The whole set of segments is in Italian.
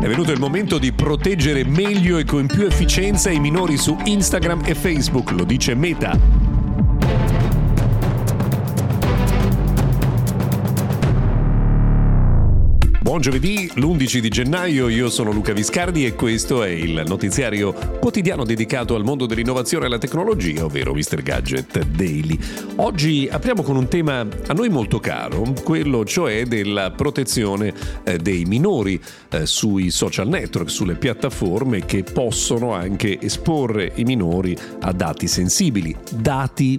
È venuto il momento di proteggere meglio e con più efficienza i minori su Instagram e Facebook, lo dice Meta. Buon giovedì, l'11 di gennaio, io sono Luca Viscardi e questo è il notiziario quotidiano dedicato al mondo dell'innovazione e alla tecnologia, ovvero Mr. Gadget Daily. Oggi apriamo con un tema a noi molto caro, quello cioè della protezione eh, dei minori eh, sui social network, sulle piattaforme che possono anche esporre i minori a dati sensibili, dati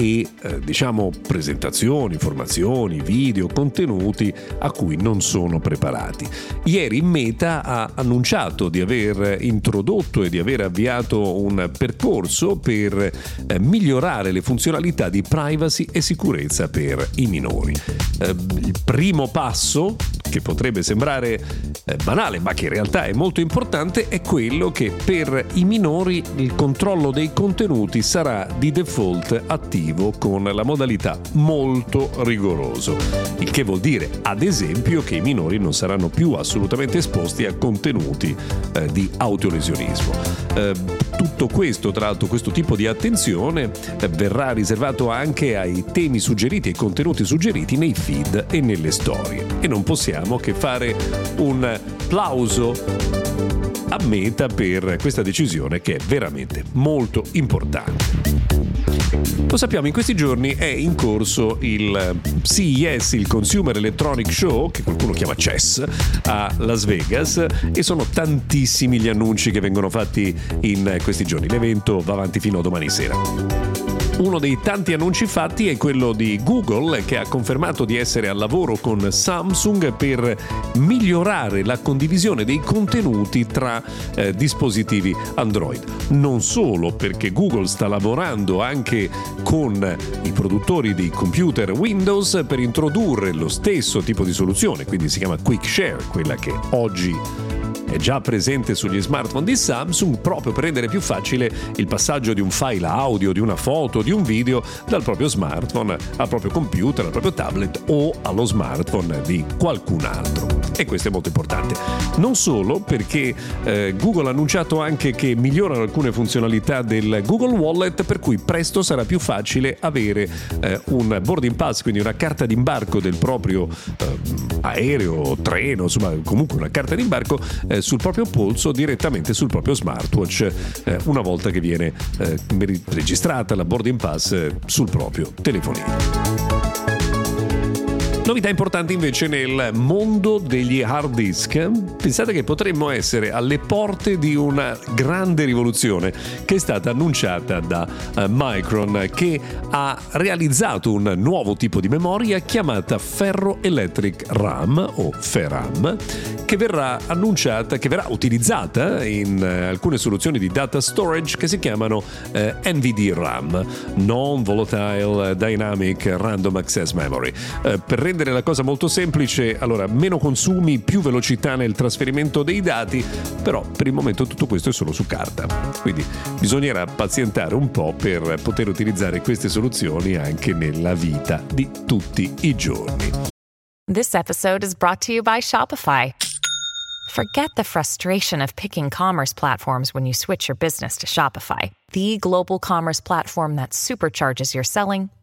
e eh, diciamo presentazioni, informazioni, video, contenuti a cui non sono preparati. Ieri Meta ha annunciato di aver introdotto e di aver avviato un percorso per eh, migliorare le funzionalità di privacy e sicurezza per i minori. Eh, il primo passo, che potrebbe sembrare eh, banale ma che in realtà è molto importante, è quello che per i minori il controllo dei contenuti sarà di default attivo con la modalità molto rigoroso, il che vuol dire ad esempio che i minori non saranno più assolutamente esposti a contenuti eh, di autolesionismo. Eh, tutto questo, tra l'altro questo tipo di attenzione eh, verrà riservato anche ai temi suggeriti, ai contenuti suggeriti nei feed e nelle storie. E non possiamo che fare un plauso a Meta per questa decisione che è veramente molto importante. Lo sappiamo, in questi giorni è in corso il CES, il Consumer Electronic Show, che qualcuno chiama CES, a Las Vegas e sono tantissimi gli annunci che vengono fatti in questi giorni. L'evento va avanti fino a domani sera. Uno dei tanti annunci fatti è quello di Google che ha confermato di essere al lavoro con Samsung per migliorare la condivisione dei contenuti tra eh, dispositivi Android. Non solo perché Google sta lavorando anche con i produttori dei computer Windows per introdurre lo stesso tipo di soluzione, quindi si chiama Quick Share, quella che oggi è già presente sugli smartphone di Samsung proprio per rendere più facile il passaggio di un file audio, di una foto, di un video dal proprio smartphone al proprio computer, al proprio tablet o allo smartphone di qualcun altro. E questo è molto importante. Non solo perché eh, Google ha annunciato anche che migliorano alcune funzionalità del Google Wallet per cui presto sarà più facile avere eh, un boarding pass, quindi una carta d'imbarco del proprio eh, aereo, treno, insomma comunque una carta d'imbarco eh, sul proprio polso direttamente sul proprio smartwatch eh, una volta che viene eh, registrata la boarding pass sul proprio telefonino. Novità importanti invece nel mondo degli hard disk. Pensate che potremmo essere alle porte di una grande rivoluzione che è stata annunciata da uh, Micron che ha realizzato un nuovo tipo di memoria chiamata Ferroelectric RAM o FERAM che verrà annunciata, che verrà utilizzata in uh, alcune soluzioni di data storage che si chiamano uh, NVD RAM, Non Volatile Dynamic Random Access Memory. per rendere rendere la cosa molto semplice, allora meno consumi, più velocità nel trasferimento dei dati, però per il momento tutto questo è solo su carta. Quindi bisognerà pazientare un po' per poter utilizzare queste soluzioni anche nella vita di tutti i giorni. This episode is brought to you by Shopify. Forget the frustration of picking commerce platforms when you switch your business to Shopify, the global commerce platform that supercharges your selling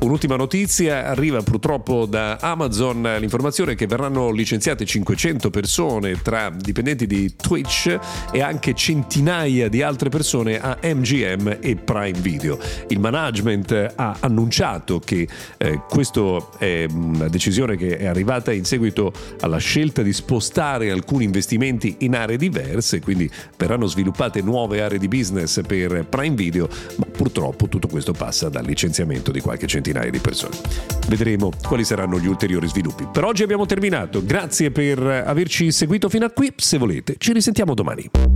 Un'ultima notizia arriva purtroppo da Amazon, l'informazione che verranno licenziate 500 persone tra dipendenti di Twitch e anche centinaia di altre persone a MGM e Prime Video. Il management ha annunciato che eh, questa è una decisione che è arrivata in seguito alla scelta di spostare alcuni investimenti in aree diverse, quindi verranno sviluppate nuove aree di business per Prime Video, ma purtroppo tutto questo passa dal licenziamento di qualche centinaia di persone. Vedremo quali saranno gli ulteriori sviluppi. Per oggi abbiamo terminato, grazie per averci seguito fino a qui, se volete ci risentiamo domani.